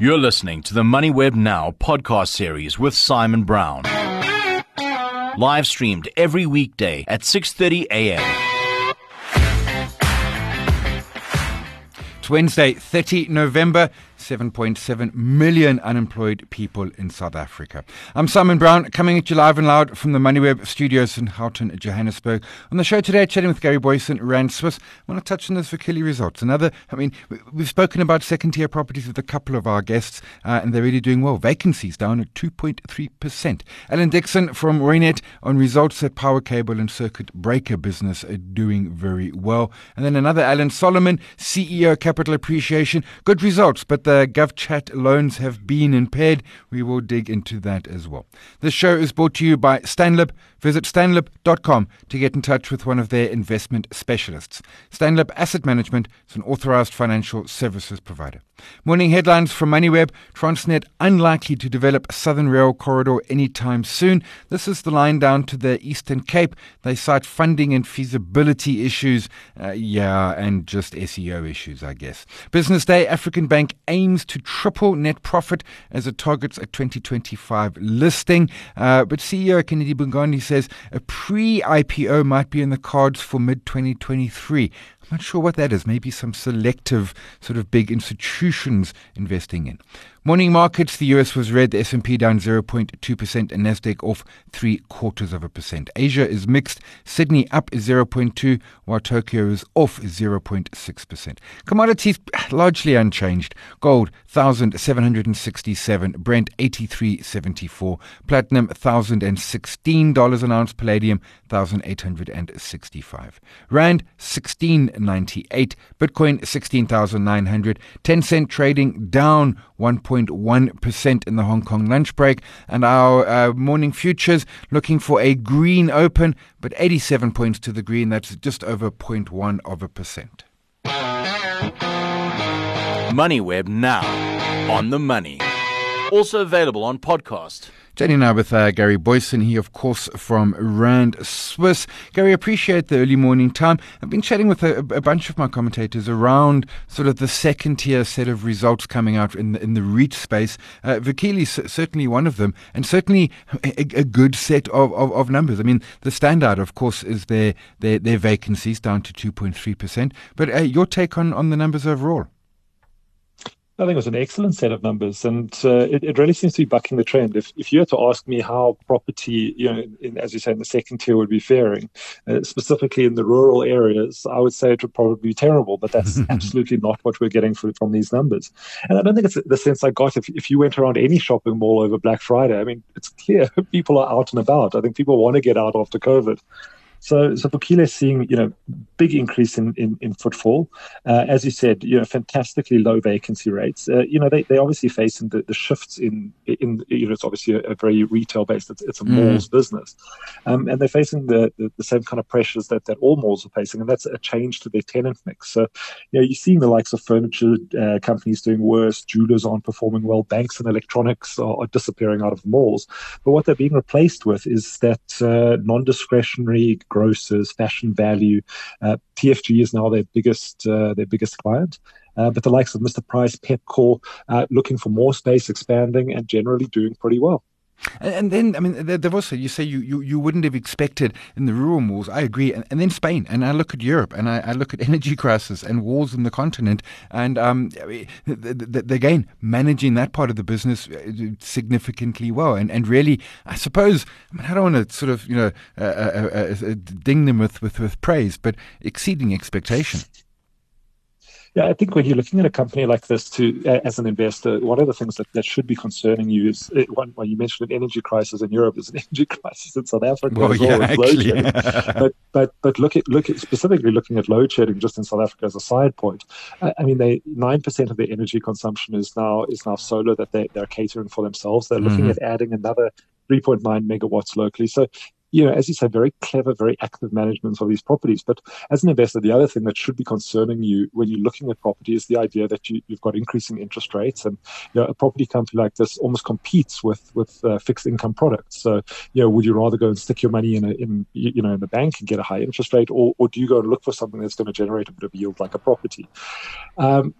You're listening to the MoneyWeb Now podcast series with Simon Brown. Live streamed every weekday at 6:30 a.m. It's Wednesday, 30 November. 7.7 million unemployed people in South Africa. I'm Simon Brown, coming at you live and loud from the MoneyWeb studios in Houghton, Johannesburg. On the show today, chatting with Gary Booysen, Rand Swiss. I want to touch on those Vukile results. Another, I mean, we've spoken about second tier properties with a couple of our guests, uh, and they're really doing well. Vacancies down at 2.3%. Alan Dixon from Reunert on results at power cable and circuit breaker business are doing very well. And then another Alan Solomon, CEO Capital Appreciation. Good results, but the uh, GovChat loans have been impaired. We will dig into that as well. This show is brought to you by Stanlib. Visit stanlib.com to get in touch with one of their investment specialists. Stanlib Asset Management is an authorized financial services provider. Morning headlines from MoneyWeb Transnet unlikely to develop Southern Rail Corridor anytime soon. This is the line down to the Eastern Cape. They cite funding and feasibility issues. Uh, yeah, and just SEO issues, I guess. Business Day African Bank aims to triple net profit as it targets a 2025 listing. Uh, but CEO Kennedy Bungane says a pre IPO might be in the cards for mid 2023. I'm not sure what that is. Maybe some selective sort of big institutions investing in. Morning markets, the US was red, the S&P down 0.2% and Nasdaq off 3 quarters of a percent. Asia is mixed, Sydney up 0.2, while Tokyo is off 0.6%. Commodities largely unchanged. Gold 1767, Brent 83.74, platinum $1016 an ounce, palladium 1865. Rand 1698, Bitcoin 16900, Tencent trading down 1.1% in the Hong Kong lunch break. And our uh, morning futures looking for a green open, but 87 points to the green. That's just over 0.1 of a percent. MoneyWeb now on the money. Also available on podcast. Chatting now with uh, Gary Booysen he of course from Rand Swiss. Gary, appreciate the early morning time. I've been chatting with a, a, bunch of my commentators around sort of the second tier set of results coming out in the, in the REIT space. Uh, is certainly one of them, and certainly a, a good set of, of, of, numbers. I mean, the standout, of course, is their their, their vacancies down to 2.3%. But uh, your take on, on the numbers overall? I think it was an excellent set of numbers, and uh, it, it, really seems to be bucking the trend. If, if you were to ask me how property, you know, in, as you say, in the second tier would be faring, uh, specifically in the rural areas, I would say it would probably be terrible. But that's absolutely not what we're getting from, from these numbers. And I don't think it's the sense I got. If, if you went around any shopping mall over Black Friday, I mean, it's clear people are out and about. I think people want to get out after COVID. So, so Vukile is seeing, you know, big increase in, in, in footfall. Uh, as you said, you know, fantastically low vacancy rates. Uh, you know, they, they obviously facing the, the shifts in, in, you know, it's obviously a, a very retail based, it's, it's a mm. malls business. Um, and they're facing the, the, the, same kind of pressures that, that all malls are facing. And that's a change to their tenant mix. So, you know, you're seeing the likes of furniture uh, companies doing worse, jewelers aren't performing well, banks and electronics are, are disappearing out of malls. But what they're being replaced with is that uh, non discretionary grocers, fashion value. Uh, TFG is now their biggest uh, their biggest client. Uh, but the likes of Mr. Price, Pepco, uh, looking for more space, expanding, and generally doing pretty well. And, then, I mean, there, also, you say you, you, you wouldn't have expected in the rural malls. I agree. And, and then Spain, and I look at Europe, and I, I, look at energy crisis and wars in the continent, and um, the, the, the, again, managing that part of the business uh, significantly well. And, and really, I suppose, I mean, I don't want to sort of, you know, uh, uh, uh, uh, ding them with, with, with praise, but exceeding expectation. Yeah, I think when you're looking at a company like this to uh, as an investor, one of the things that, that should be concerning you is uh, one, when you mentioned an energy crisis in Europe, there's an energy crisis in South Africa well, as well. Yeah, actually. but but but look at look at specifically looking at load shedding just in South Africa as a side point. I, I mean, they nine percent of their energy consumption is now is now solar that they they're catering for themselves. They're looking mm-hmm. at adding another 3.9 megawatts locally. So you know, as you say, very clever, very active management of these properties. But as an investor, the other thing that should be concerning you when you're looking at property is the idea that you, have got increasing interest rates, and you know, a property company like this almost competes with with uh, fixed income products. So, you know, would you rather go and stick your money in a in you know in the bank and get a high interest rate, or, or do you go and look for something that's going to generate a bit of yield like a property? Um,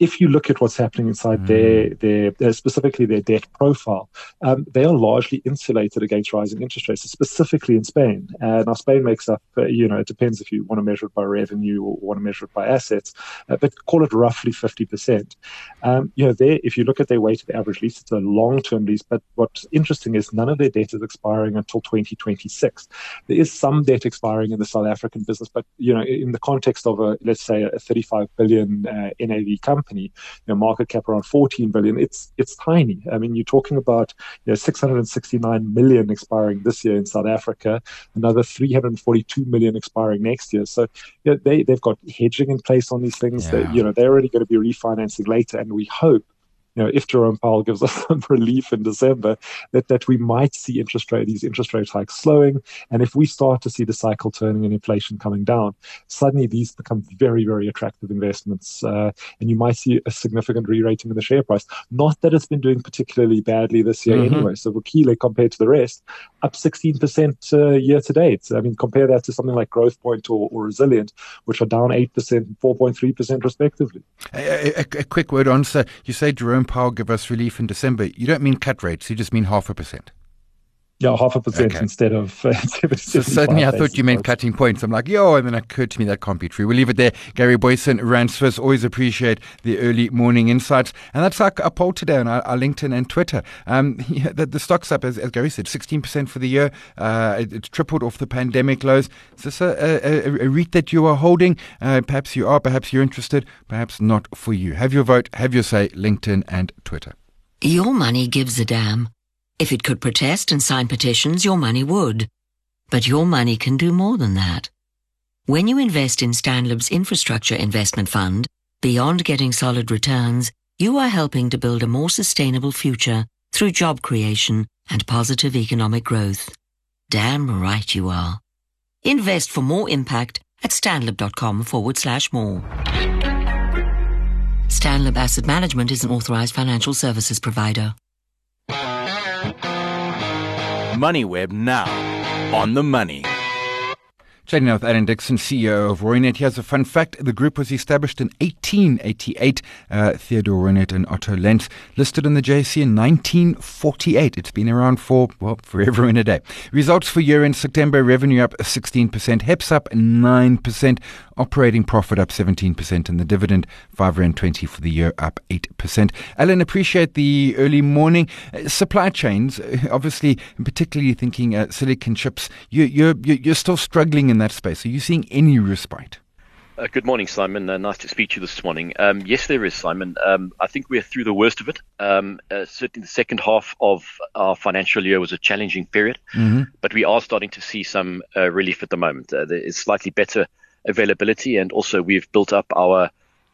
if you look at what's happening inside mm. their, their, their, specifically their debt profile, um, they are largely insulated against rising interest rates, specifically in Spain. Uh, now, Spain makes up, uh, you know, it depends if you want to measure it by revenue or want to measure it by assets, uh, but call it roughly 50%. Um, you know, there, if you look at their weighted average lease, it's a long-term lease, but what's interesting is none of their debt is expiring until 2026. There is some debt expiring in the South African business, but, you know, in the context of a, let's say, a 35 billion uh, NAV company, you know, market cap around 14 billion, it's, it's tiny. I mean, you're talking about, you know, 669 million expiring this year in South Africa, another 342 million expiring next year. So, you know, they, they've got hedging in place on these things. Yeah. That, you know, they're already going to be refinancing later, and we hope you know, if Jerome Powell gives us some relief in December, that, that we might see interest rate, these interest rate hikes slowing. And if we start to see the cycle turning and inflation coming down, suddenly these become very, very attractive investments. Uh, and you might see a significant re-rating in the share price. Not that it's been doing particularly badly this year mm-hmm. anyway. So Vukile, compared to the rest, up 16% uh, year to date. I mean, compare that to something like Growthpoint or, or Resilient, which are down 8% and 4.3% respectively. A, a, a quick word on, sir. You say Jerome Jerome Powell give us relief in December, you don't mean cut rates, you just mean half a percent. Yeah, half a percent okay. instead of. Uh, so certainly, I thought you meant cutting points. I'm like, yo, and then it occurred to me that can't be true. We'll leave it there. Gary Booysen, Rand Swiss, always appreciate the early morning insights. And that's our, our poll today on our, our, LinkedIn and Twitter. Um, yeah, the, the, stock's up, as, as, Gary said, 16% for the year. Uh, it, it's tripled off the pandemic lows. Is this a, a, a, a REIT that you are holding? Uh, perhaps you are, perhaps you're interested, perhaps not for you. Have your vote, have your say, LinkedIn and Twitter. Your money gives a damn. If it could protest and sign petitions, your money would. But your money can do more than that. When you invest in Stanlib's infrastructure investment fund, beyond getting solid returns, you are helping to build a more sustainable future through job creation and positive economic growth. Damn right you are. Invest for more impact at stanlib.com forward slash more. Stanlib Asset Management is an authorized financial services provider. MoneyWeb now on the money. Chatting now with Alan Dixon, CEO of Reunert. Here's a fun fact. The group was established in 1888. Uh, Theodore Reunert and Otto Lenz listed in the JSE in 1948. It's been around for, well, forever and a day. Results for year end September, revenue up 16%, HEPS up 9%, operating profit up 17%, and the dividend 520 for the year up 8%. Alan, appreciate the early morning. Uh, supply chains, uh, obviously, particularly thinking uh, silicon chips, you, you're, you're still struggling in that space. Are you seeing any respite? Uh, good morning, Simon. Uh, nice to speak to you this morning. Um, yes, there is, Simon. Um, I think we're through the worst of it. Um, uh, certainly, the second half of our financial year was a challenging period, mm-hmm. but we are starting to see some uh, relief at the moment. Uh, is slightly better availability, and also we've built up our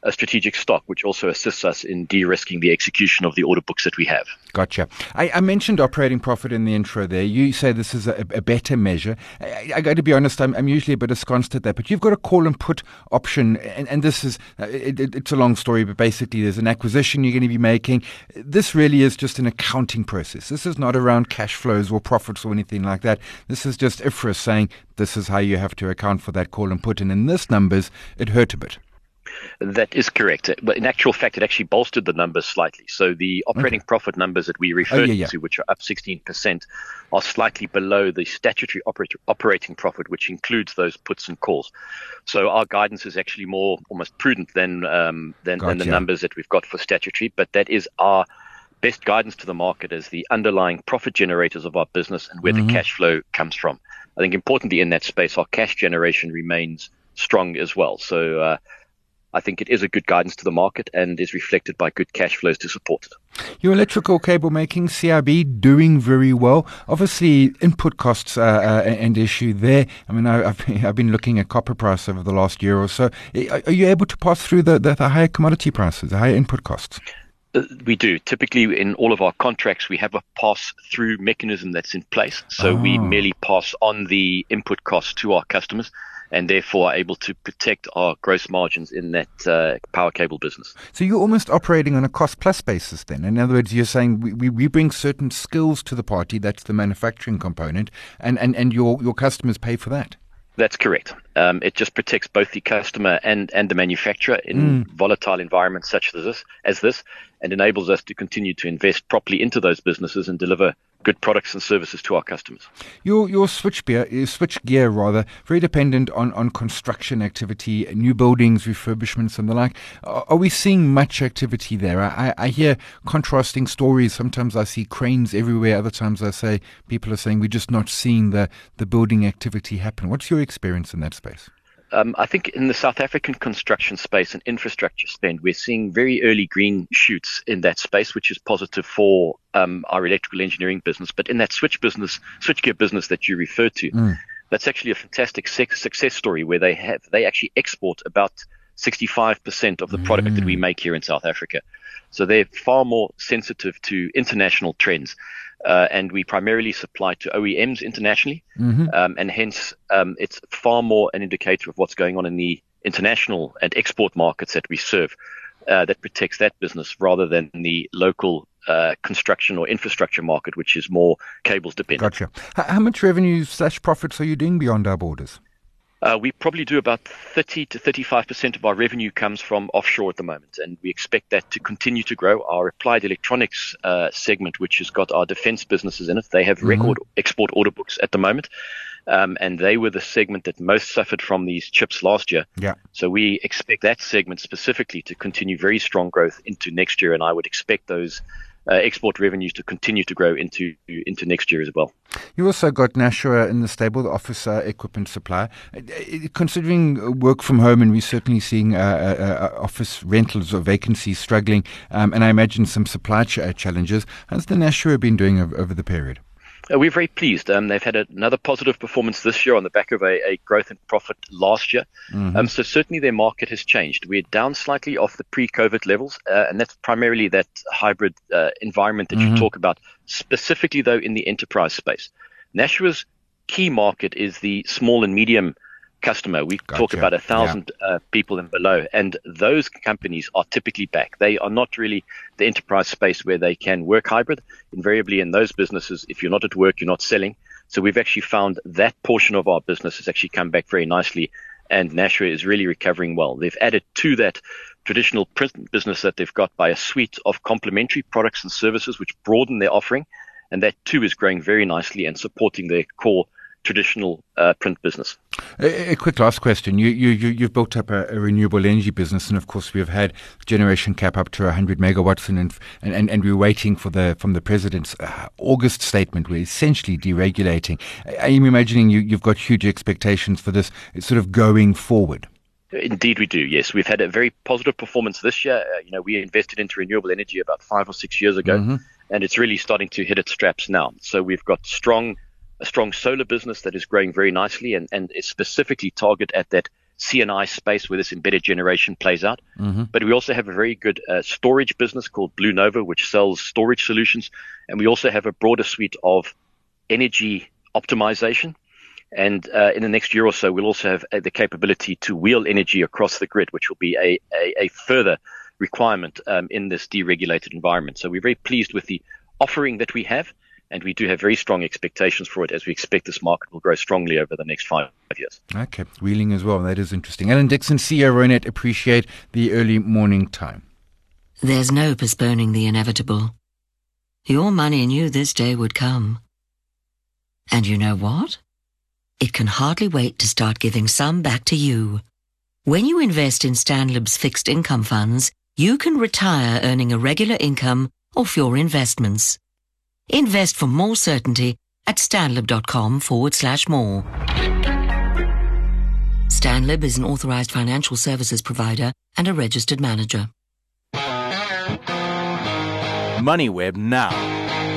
a strategic stock, which also assists us in de-risking the execution of the order books that we have. Gotcha. I, I mentioned operating profit in the intro there. You say this is a, a better measure. I, I, got to be honest, I'm, I'm, usually a bit ensconced at that, but you've got a call and put option, and, and this is, uh, it, it, it's a long story, but basically there's an acquisition you're going to be making. This really is just an accounting process. This is not around cash flows or profits or anything like that. This is just IFRS saying this is how you have to account for that call and put, and in this numbers, it hurt a bit. That is correct. But in actual fact, it actually bolstered the numbers slightly. So the operating okay. profit numbers that we referred oh, yeah, yeah. to, which are up 16%, are slightly below the statutory oper- operating profit, which includes those puts and calls. So our guidance is actually more almost prudent than um, than, gotcha. than the numbers that we've got for statutory. But that is our best guidance to the market as the underlying profit generators of our business and where mm-hmm. the cash flow comes from. I think importantly in that space, our cash generation remains strong as well. So uh, I think it is a good guidance to the market and is reflected by good cash flows to support it. Your electrical cable making, CBI, doing very well. Obviously, input costs are uh, an issue there. I mean, I, have been looking at copper price over the last year or so. Are you able to pass through the, the, the higher commodity prices, the higher input costs? Uh, we do. Typically, in all of our contracts, we have a pass through mechanism that's in place. So oh. we merely pass on the input costs to our customers and therefore are able to protect our gross margins in that uh, power cable business. So you're almost operating on a cost plus basis then. In other words, you're saying we, we bring certain skills to the party, that's the manufacturing component, and, and, and your, your customers pay for that. That's correct. Um, it just protects both the customer and, and the manufacturer in mm. volatile environments such as this, as this, and enables us to continue to invest properly into those businesses and deliver good products and services to our customers. Your your switch gear, eh, switch gear rather, very dependent on, on construction activity, new buildings, refurbishments, and the like. Are, are we seeing much activity there? I, I hear contrasting stories. Sometimes I see cranes everywhere. Other times I say people are saying we're just not seeing the the building activity happen. What's your experience in that space? Um, I think in the South African construction space and infrastructure spend, we're seeing very early green shoots in that space, which is positive for um, our electrical engineering business. But in that switch business, switchgear business that you referred to, mm. that's actually a fantastic success story where they have they actually export about 65% of the product mm. that we mm. make here in South Africa. So they're far more sensitive to international trends uh, and we primarily supply to OEMs internationally, mm-hmm. um, and hence um, it's far more an indicator of what's going on in the international and export markets that we serve. Uh, that protects that business rather than the local uh, construction or infrastructure market, which is more cables dependent. Gotcha. How much revenue slash profits are you doing beyond our borders? Uh, we probably do about 30 to 35% of our revenue comes from offshore at the moment, and we expect that to continue to grow. Our applied electronics uh, segment, which has got our defense businesses in it, they have mm-hmm. record export order books at the moment. Um, and they were the segment that most suffered from these chips last year. Yeah. So we expect that segment specifically to continue very strong growth into next year, and I would expect those export revenues to continue to grow into into next year as well. You also got Nashua in the stable, the office uh, equipment supplier. Uh, uh, considering work from home, and we're certainly seeing uh, uh, office rentals or vacancies struggling, um, and I imagine some supply ch- challenges. How's the Nashua been doing over the period? Uh, we're very pleased. Um, they've had a, another positive performance this year on the back of a, a growth in profit last year. Mm-hmm. Um, so certainly their market has changed. We're down slightly off the pre-COVID levels, uh, and that's primarily that hybrid uh, environment that mm-hmm. you talk about. Specifically, though, in the enterprise space, Nashua's key market is the small and medium customer. We gotcha. talk about a thousand yeah. uh, people and below, and those companies are typically back. They are not really the enterprise space where they can work hybrid. Invariably, in those businesses, if you're not at work, you're not selling. So we've actually found that portion of our business has actually come back very nicely, and Nashua is really recovering well. They've added to that traditional print business that they've got by a suite of complementary products and services which broaden their offering, and that too is growing very nicely and supporting their core traditional uh, print business. A, a, quick last question. You, you, you, have built up a, a, renewable energy business, and of course, we've had generation cap up to 100 megawatts, and, and, and, and we're waiting for the from the president's uh, August statement. We're essentially deregulating. I'm imagining you, you've got huge expectations for this sort of going forward. Indeed, we do. Yes, we've had a very positive performance this year. Uh, you know, we invested into renewable energy about five or six years ago, mm-hmm. and it's really starting to hit its straps now. So we've got strong a strong solar business that is growing very nicely and, and is specifically target at that CNI space where this embedded generation plays out. Mm-hmm. But we also have a very good uh, storage business called BlueNova, which sells storage solutions. And we also have a broader suite of energy optimization. And uh, in the next year or so, we'll also have uh, the capability to wheel energy across the grid, which will be a, a, a further requirement um, in this deregulated environment. So we're very pleased with the offering that we have and we do have very strong expectations for it as we expect this market will grow strongly over the next five years. Okay, wheeling as well. That is interesting. Alan Dixon, CEO Reunert, appreciate the early morning time. There's no postponing the inevitable. Your money knew this day would come. And you know what? It can hardly wait to start giving some back to you. When you invest in Stanlib's fixed income funds, you can retire earning a regular income off your investments. Invest for more certainty at stanlib.com forward slash more. Stanlib is an authorized financial services provider and a registered manager. MoneyWeb now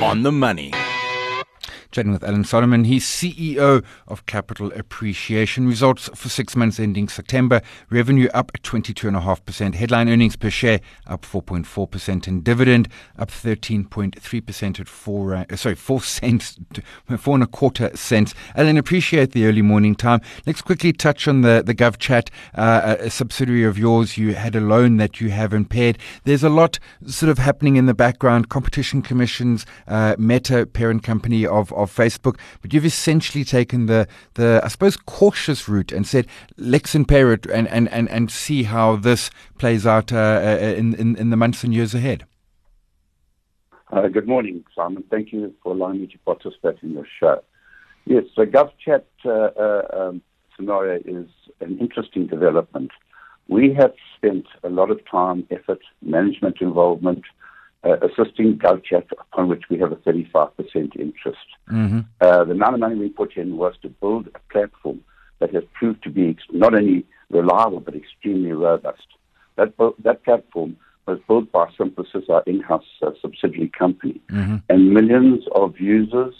on the money chatting with Alan Solomon. He's CEO of Capital Appreciation. Results for six months ending September. Revenue up 22.5%. Headline earnings per share up 4.4%. And dividend up 13.3% at four, uh, sorry, four cents, four and a quarter cents. Alan, appreciate the early morning time. Let's quickly touch on the, the GovChat, uh, a subsidiary of yours. You had a loan that you have impaired. There's a lot sort of happening in the background. Competition Commission's uh, Meta parent company of of Facebook, but you've essentially taken the, the I suppose, cautious route and said, let's impair it and, and, and, and see how this plays out uh, uh, in, in, in the months and years ahead. Uh, good morning, Simon. Thank you for allowing me to participate in your show. Yes, the GovChat uh, uh, um, scenario is an interesting development. We have spent a lot of time, effort, management involvement, uh, assisting GovChat, upon which we have a 35% interest. Mm-hmm. Uh, the amount of money we put in was to build a platform that has proved to be not only reliable but extremely robust. That, that platform was built by Simplesys, our in-house uh, subsidiary company, mm-hmm. and millions of users,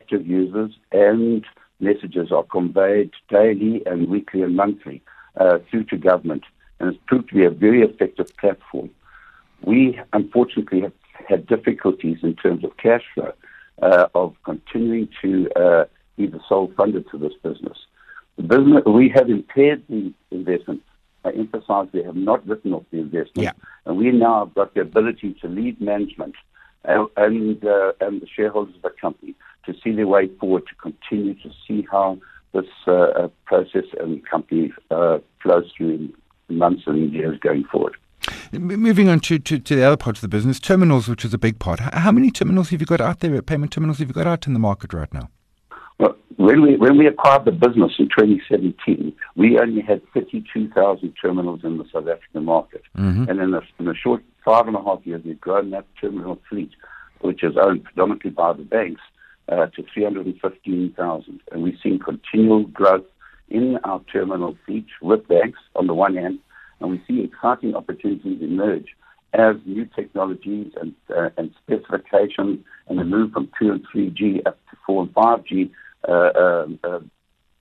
active users, and messages are conveyed daily and weekly and monthly uh, through to government, and it's proved to be a very effective platform. We unfortunately have had difficulties in terms of cash flow uh, of continuing to uh, be the sole funder to this business. The business we have impaired the investment I emphasize we have not written off the investment. Yeah. And we now have got the ability to lead management and, and, uh, and the shareholders of the company to see their way forward to continue to see how this uh, uh process and company uh, flows through in months and years going forward. Moving on to, to, to, the other parts of the business, terminals, which is a big part. How many terminals have you got out there, payment terminals have you got out in the market right now? Well, when we when we acquired the business in 2017, we only had 32,000 terminals in the South African market, mm-hmm. and in a, in a short five and a half years, we've grown that terminal fleet, which is owned predominantly by the banks, uh, to 315,000, and we've seen continual growth in our terminal fleet with banks on the one hand, and we see exciting opportunities emerge as new technologies and, uh, and specifications and the move from 2 and 3G up to 4 and 5G uh, um, uh,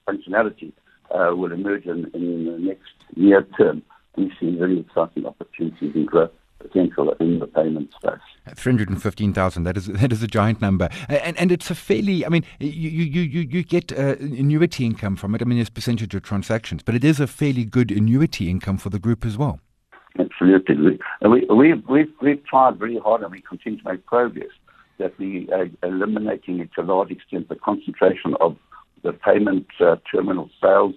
functionality uh, will emerge in, in the next near term. We see very exciting opportunities in growth potential in the payment space. 315,000, that is, that is a giant number. And, and it's a fairly, I mean, you, you, you, you get uh, annuity income from it. I mean, it's percentage of transactions, but it is a fairly good annuity income for the group as well. Absolutely. We, we, we've, we've tried very hard and we continue to make progress that we are eliminating to a large extent the concentration of the payment uh, terminal sales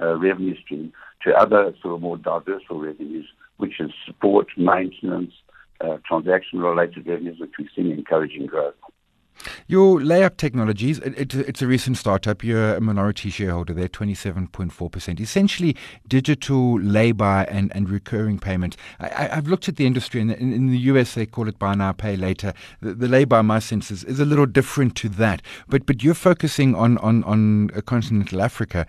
uh, revenue stream to other sort of more diverse revenues, which is support, maintenance, uh, transaction-related revenues, which we've seen encouraging growth. Your LayUp technologies, it, it, it's a recent startup. You're a minority shareholder there, 27.4%. Essentially, digital lay-by and, and recurring payment. I, have looked at the industry, and in, in, the US they call it buy now, pay later. The, the lay-by, my sense, is, is, a little different to that. But but you're focusing on, on, on continental Africa,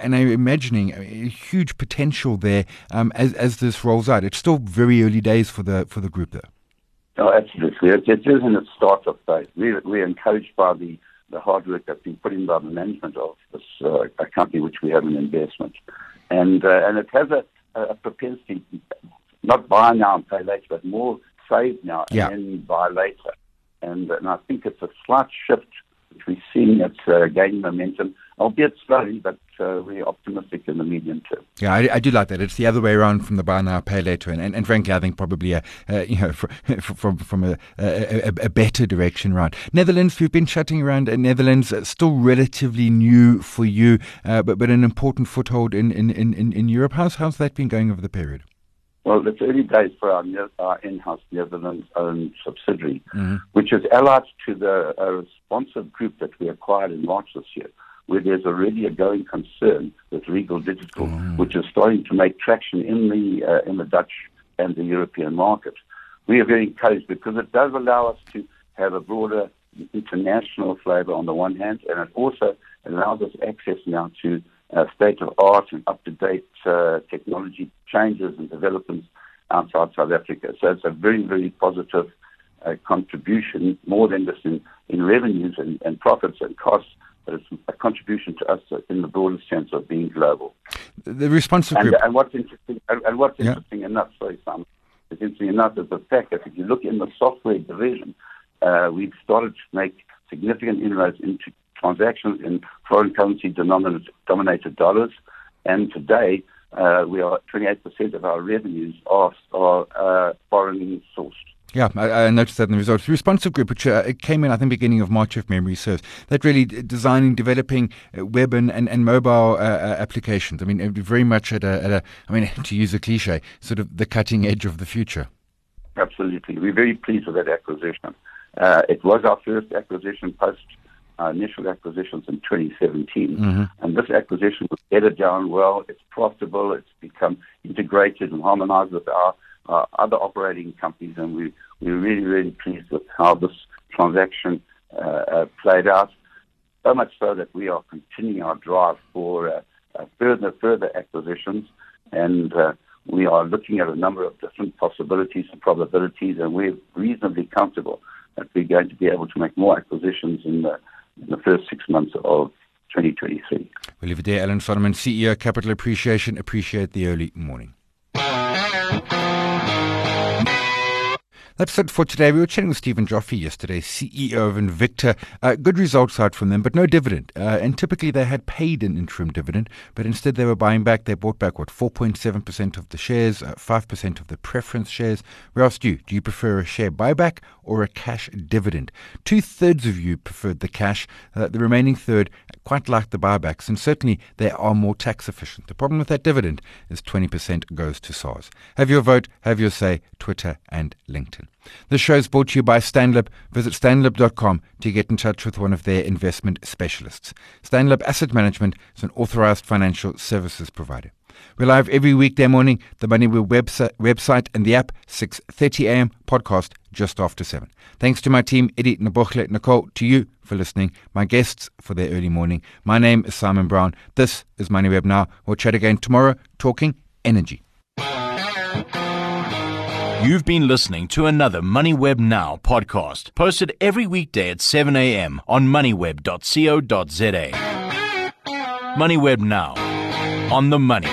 and I'm imagining a huge potential there um, as, as this rolls out. It's still very early days for the, for the group, though. Oh, absolutely. It, it is in its startup phase. We, we're encouraged by the, the hard work that's been put in by the management of this uh, company, which we have an investment. And, uh, and it has a, a propensity, not buy now and pay later, but more save now yeah. and then buy later. And, and I think it's a slight shift which we're seeing it's uh, gaining momentum, albeit slowly, but uh, we're optimistic in the medium term. Yeah, I, I, do like that. It's the other way around from the buy now, pay later, and, and, and frankly, I think probably a, you know from from a, a, a, better direction around. Netherlands, we've been chatting around uh, Netherlands, uh, still relatively new for you, uh, but but an important foothold in in, in, in Europe. How's how's that been going over the period? Well, it's early days for our, our in-house Netherlands-owned subsidiary, mm-hmm. which is allied to the uh, responsive group that we acquired in March this year, where there's already a going concern with legal Digital, mm-hmm. which is starting to make traction in the uh, in the Dutch and the European market. We are very encouraged because it does allow us to have a broader international flavor on the one hand, and it also allows us access now to uh, state of art and up to date uh, technology changes and developments outside South Africa. So it's a very, very positive uh, contribution, more than just in, in revenues and, and profits and costs, but it's a contribution to us in the broader sense of being global. The responsive and, group. And what's interesting, and, what's interesting yeah. enough, sorry, Sam, is interesting enough is the fact that if you look in the software division, uh, we've started to make significant inroads into transactions in foreign currency denominated dollars. And today, uh, we are 28% of our revenues are, are uh, foreign sourced. Yeah, I, I, noticed that in the results. The responsive group, which uh, came in, I think, beginning of March, if memory serves, that really designing, developing uh, web and, and, and mobile uh, uh applications. I mean, it's very much at a, at a, I mean, to use a cliche, sort of the cutting edge of the future. Absolutely. We're very pleased with that acquisition. Uh, it was our first acquisition post our initial acquisitions in 2017. Mm-hmm. And this acquisition was bedded down well. It's profitable. It's become integrated and harmonized with our uh, other operating companies, and we, we're really, really pleased with how this transaction uh, uh, played out. So much so that we are continuing our drive for uh, uh, further, further acquisitions, and uh, we are looking at a number of different possibilities and probabilities, and we're reasonably comfortable that we're going to be able to make more acquisitions in the, in the first six months of 2023. We'll leave it there. Alan Solomon, CEO Capital Appreciation. Appreciate the early morning. That's it for today. We were chatting with Stephen Joffe yesterday, CEO of Invicta. Uh, good results out from them, but no dividend. Uh, and typically they had paid an interim dividend, but instead they were buying back. They bought back, what, 4.7% of the shares, uh, 5% of the preference shares. We asked you, do you prefer a share buyback or a cash dividend? Two thirds of you preferred the cash. Uh, the remaining third quite liked the buybacks, and certainly they are more tax efficient. The problem with that dividend is 20% goes to SARS. Have your vote, have your say, Twitter and LinkedIn. This show is brought to you by Stanlib. Visit stanlib.com to get in touch with one of their investment specialists. Stanlib Asset Management is an authorized financial services provider. We're live every weekday morning, the MoneyWeb website, website and the app, 6.30 a.m. podcast just after 7. Thanks to my team, Eddie, Nabochle, Nicole, to you for listening, my guests for their early morning. My name is Simon Brown. This is MoneyWeb Now. We'll chat again tomorrow, talking energy. You've been listening to another MoneyWeb Now podcast, posted every weekday at 7 a.m. on moneyweb.co.za. MoneyWeb Now, on the money.